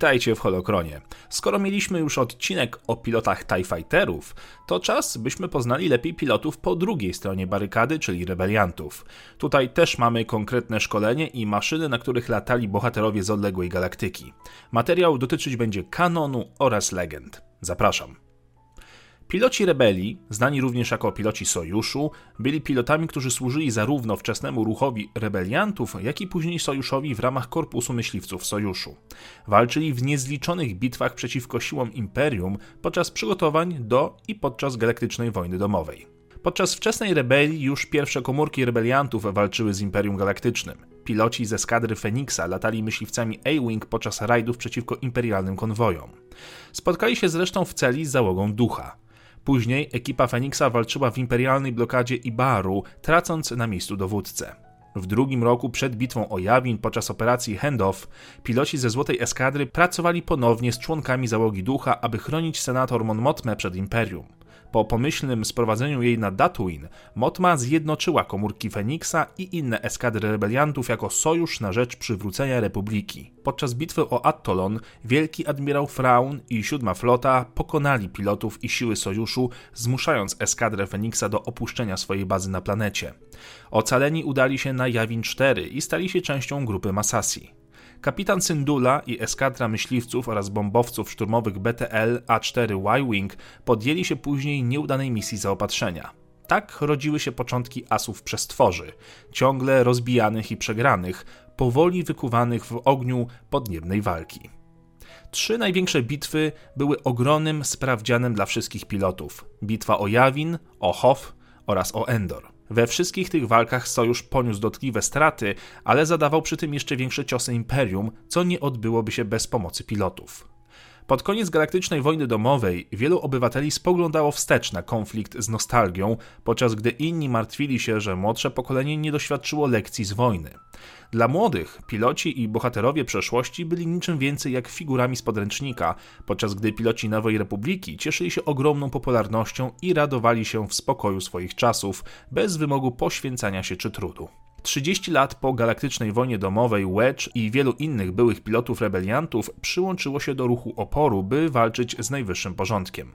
Witajcie w Holokronie. Skoro mieliśmy już odcinek o pilotach TIE Fighterów, to czas byśmy poznali lepiej pilotów po drugiej stronie barykady, czyli rebeliantów. Tutaj też mamy konkretne szkolenie i maszyny, na których latali bohaterowie z odległej galaktyki. Materiał dotyczyć będzie kanonu oraz legend. Zapraszam. Piloci rebelii, znani również jako piloci sojuszu, byli pilotami, którzy służyli zarówno wczesnemu ruchowi rebeliantów, jak i później sojuszowi w ramach korpusu myśliwców sojuszu. Walczyli w niezliczonych bitwach przeciwko siłom imperium podczas przygotowań do i podczas galaktycznej wojny domowej. Podczas wczesnej rebelii już pierwsze komórki rebeliantów walczyły z Imperium Galaktycznym. Piloci ze skadry Feniksa latali myśliwcami A-Wing podczas rajdów przeciwko imperialnym konwojom. Spotkali się zresztą w celi z załogą Ducha. Później ekipa Feniksa walczyła w imperialnej blokadzie Ibaru, tracąc na miejscu dowódcę. W drugim roku przed bitwą o Jawin podczas operacji Handoff piloci ze Złotej Eskadry pracowali ponownie z członkami załogi Ducha, aby chronić senator Mon Mothmę przed Imperium. Po pomyślnym sprowadzeniu jej na Datuin, Motma zjednoczyła komórki Feniksa i inne eskadry rebeliantów jako sojusz na rzecz przywrócenia Republiki. Podczas bitwy o Attolon wielki admirał Fraun i siódma flota pokonali pilotów i siły sojuszu, zmuszając eskadrę Feniksa do opuszczenia swojej bazy na planecie. Ocaleni udali się na Jawin 4 i stali się częścią grupy Masasi. Kapitan Syndula i eskadra myśliwców oraz bombowców szturmowych BTL A4 Y-Wing podjęli się później nieudanej misji zaopatrzenia. Tak rodziły się początki asów przestworzy, ciągle rozbijanych i przegranych, powoli wykuwanych w ogniu podniebnej walki. Trzy największe bitwy były ogromnym sprawdzianem dla wszystkich pilotów: bitwa o Jawin, o Hof oraz o Endor. We wszystkich tych walkach sojusz poniósł dotkliwe straty, ale zadawał przy tym jeszcze większe ciosy imperium, co nie odbyłoby się bez pomocy pilotów. Pod koniec galaktycznej wojny domowej wielu obywateli spoglądało wstecz na konflikt z nostalgią, podczas gdy inni martwili się, że młodsze pokolenie nie doświadczyło lekcji z wojny. Dla młodych piloci i bohaterowie przeszłości byli niczym więcej jak figurami z podręcznika, podczas gdy piloci Nowej Republiki cieszyli się ogromną popularnością i radowali się w spokoju swoich czasów, bez wymogu poświęcania się czy trudu. 30 lat po galaktycznej wojnie domowej Wedge i wielu innych byłych pilotów rebeliantów przyłączyło się do ruchu oporu, by walczyć z najwyższym porządkiem.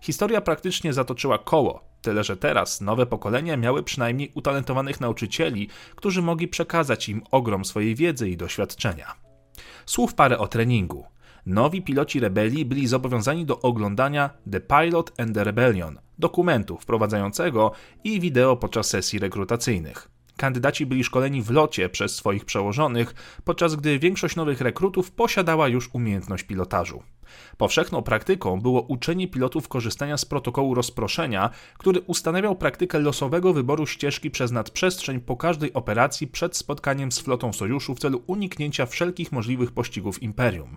Historia praktycznie zatoczyła koło, tyle że teraz nowe pokolenia miały przynajmniej utalentowanych nauczycieli, którzy mogli przekazać im ogrom swojej wiedzy i doświadczenia. Słów parę o treningu. Nowi piloci rebelii byli zobowiązani do oglądania The Pilot and the Rebellion, dokumentu wprowadzającego i wideo podczas sesji rekrutacyjnych. Kandydaci byli szkoleni w locie przez swoich przełożonych, podczas gdy większość nowych rekrutów posiadała już umiejętność pilotażu. Powszechną praktyką było uczenie pilotów korzystania z protokołu rozproszenia, który ustanawiał praktykę losowego wyboru ścieżki przez nadprzestrzeń po każdej operacji przed spotkaniem z flotą sojuszu w celu uniknięcia wszelkich możliwych pościgów imperium.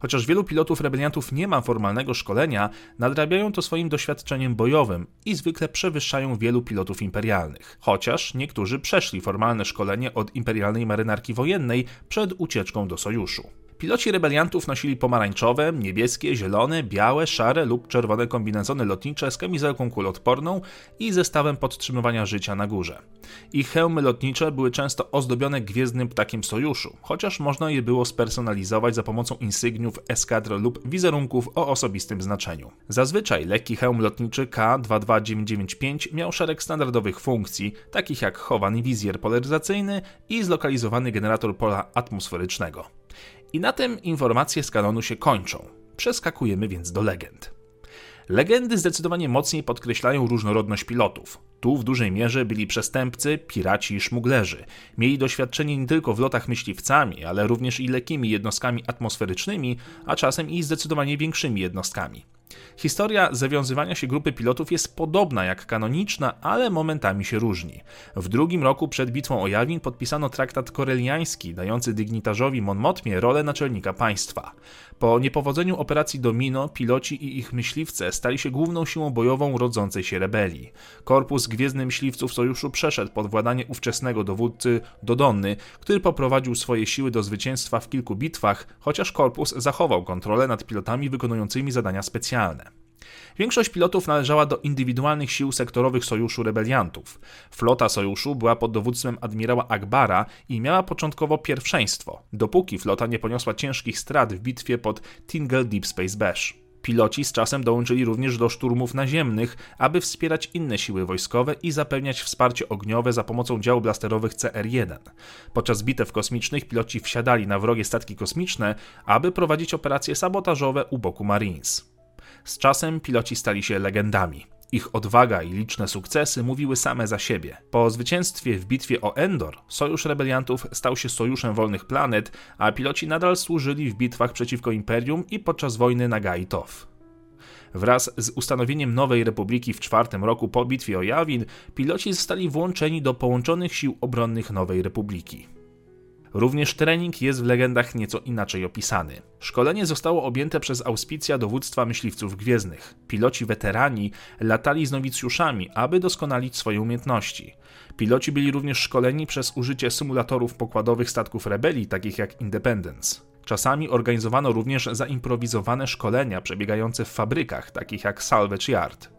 Chociaż wielu pilotów rebeliantów nie ma formalnego szkolenia, nadrabiają to swoim doświadczeniem bojowym i zwykle przewyższają wielu pilotów imperialnych. Chociaż niektórzy przeszli formalne szkolenie od imperialnej marynarki wojennej przed ucieczką do sojuszu. Piloci rebeliantów nosili pomarańczowe, niebieskie, zielone, białe, szare lub czerwone kombinezony lotnicze z kamizelką kulotporną i zestawem podtrzymywania życia na górze. Ich hełmy lotnicze były często ozdobione gwiezdnym ptakiem sojuszu, chociaż można je było spersonalizować za pomocą insygniów eskadr lub wizerunków o osobistym znaczeniu. Zazwyczaj lekki hełm lotniczy K22995 miał szereg standardowych funkcji, takich jak chowany wizjer polaryzacyjny i zlokalizowany generator pola atmosferycznego. I na tym informacje z kanonu się kończą. Przeskakujemy więc do legend. Legendy zdecydowanie mocniej podkreślają różnorodność pilotów. Tu w dużej mierze byli przestępcy, piraci i szmuglerzy. Mieli doświadczenie nie tylko w lotach myśliwcami, ale również i lekkimi jednostkami atmosferycznymi, a czasem i zdecydowanie większymi jednostkami. Historia zawiązywania się grupy pilotów jest podobna jak kanoniczna, ale momentami się różni. W drugim roku przed bitwą o Jawin podpisano traktat koreliański, dający dygnitarzowi Monmotmie rolę naczelnika państwa. Po niepowodzeniu operacji Domino, piloci i ich myśliwce stali się główną siłą bojową rodzącej się rebelii. Korpus Gwiezdny Myśliwców Sojuszu przeszedł pod władanie ówczesnego dowódcy Dodonny, który poprowadził swoje siły do zwycięstwa w kilku bitwach, chociaż korpus zachował kontrolę nad pilotami wykonującymi zadania specjalne. Większość pilotów należała do indywidualnych sił sektorowych Sojuszu Rebeliantów. Flota Sojuszu była pod dowództwem admirała Akbara i miała początkowo pierwszeństwo, dopóki flota nie poniosła ciężkich strat w bitwie pod Tingle Deep Space Bash. Piloci z czasem dołączyli również do szturmów naziemnych, aby wspierać inne siły wojskowe i zapewniać wsparcie ogniowe za pomocą dział blasterowych CR-1. Podczas bitew kosmicznych piloci wsiadali na wrogie statki kosmiczne, aby prowadzić operacje sabotażowe u boku Marines. Z czasem piloci stali się legendami. Ich odwaga i liczne sukcesy mówiły same za siebie. Po zwycięstwie w bitwie o Endor, Sojusz Rebeliantów stał się sojuszem wolnych planet, a piloci nadal służyli w bitwach przeciwko Imperium i podczas wojny na Gaitow. Wraz z ustanowieniem nowej republiki w czwartym roku po bitwie o Yavin, piloci zostali włączeni do połączonych sił obronnych Nowej Republiki. Również trening jest w legendach nieco inaczej opisany. Szkolenie zostało objęte przez auspicja dowództwa myśliwców gwiezdnych. Piloci weterani latali z nowicjuszami, aby doskonalić swoje umiejętności. Piloci byli również szkoleni przez użycie symulatorów pokładowych statków rebelii, takich jak Independence. Czasami organizowano również zaimprowizowane szkolenia przebiegające w fabrykach, takich jak Salvage Yard.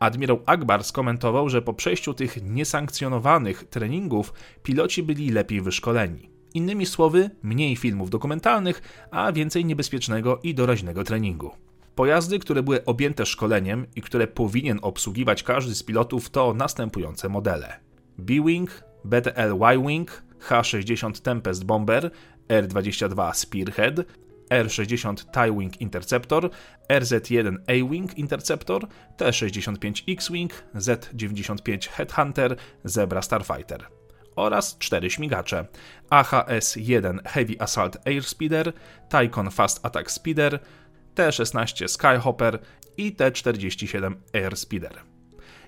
Admirał Akbar skomentował, że po przejściu tych niesankcjonowanych treningów piloci byli lepiej wyszkoleni. Innymi słowy, mniej filmów dokumentalnych, a więcej niebezpiecznego i doraźnego treningu. Pojazdy, które były objęte szkoleniem i które powinien obsługiwać każdy z pilotów, to następujące modele: B-Wing, BTL Y-Wing, H-60 Tempest Bomber, R-22 Spearhead, R-60 TIE Wing Interceptor, RZ-1 A-Wing Interceptor, T-65 X-Wing, Z-95 Headhunter, Zebra Starfighter oraz cztery śmigacze AHS-1 Heavy Assault Airspeeder, Tycon Fast Attack Speeder, T-16 Skyhopper i T-47 Airspeeder.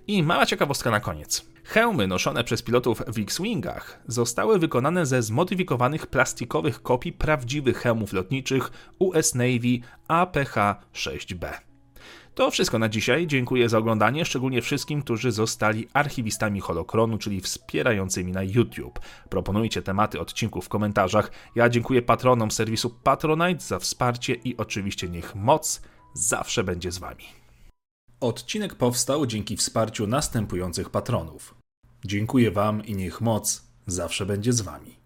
I mała ciekawostka na koniec. Hełmy noszone przez pilotów w X-Wingach zostały wykonane ze zmodyfikowanych plastikowych kopii prawdziwych hełmów lotniczych US Navy APH-6B. To wszystko na dzisiaj. Dziękuję za oglądanie, szczególnie wszystkim, którzy zostali archiwistami Holokronu, czyli wspierającymi na YouTube. Proponujcie tematy odcinków w komentarzach. Ja dziękuję patronom serwisu Patronite za wsparcie i oczywiście niech moc zawsze będzie z Wami. Odcinek powstał dzięki wsparciu następujących patronów. Dziękuję Wam i niech moc zawsze będzie z Wami.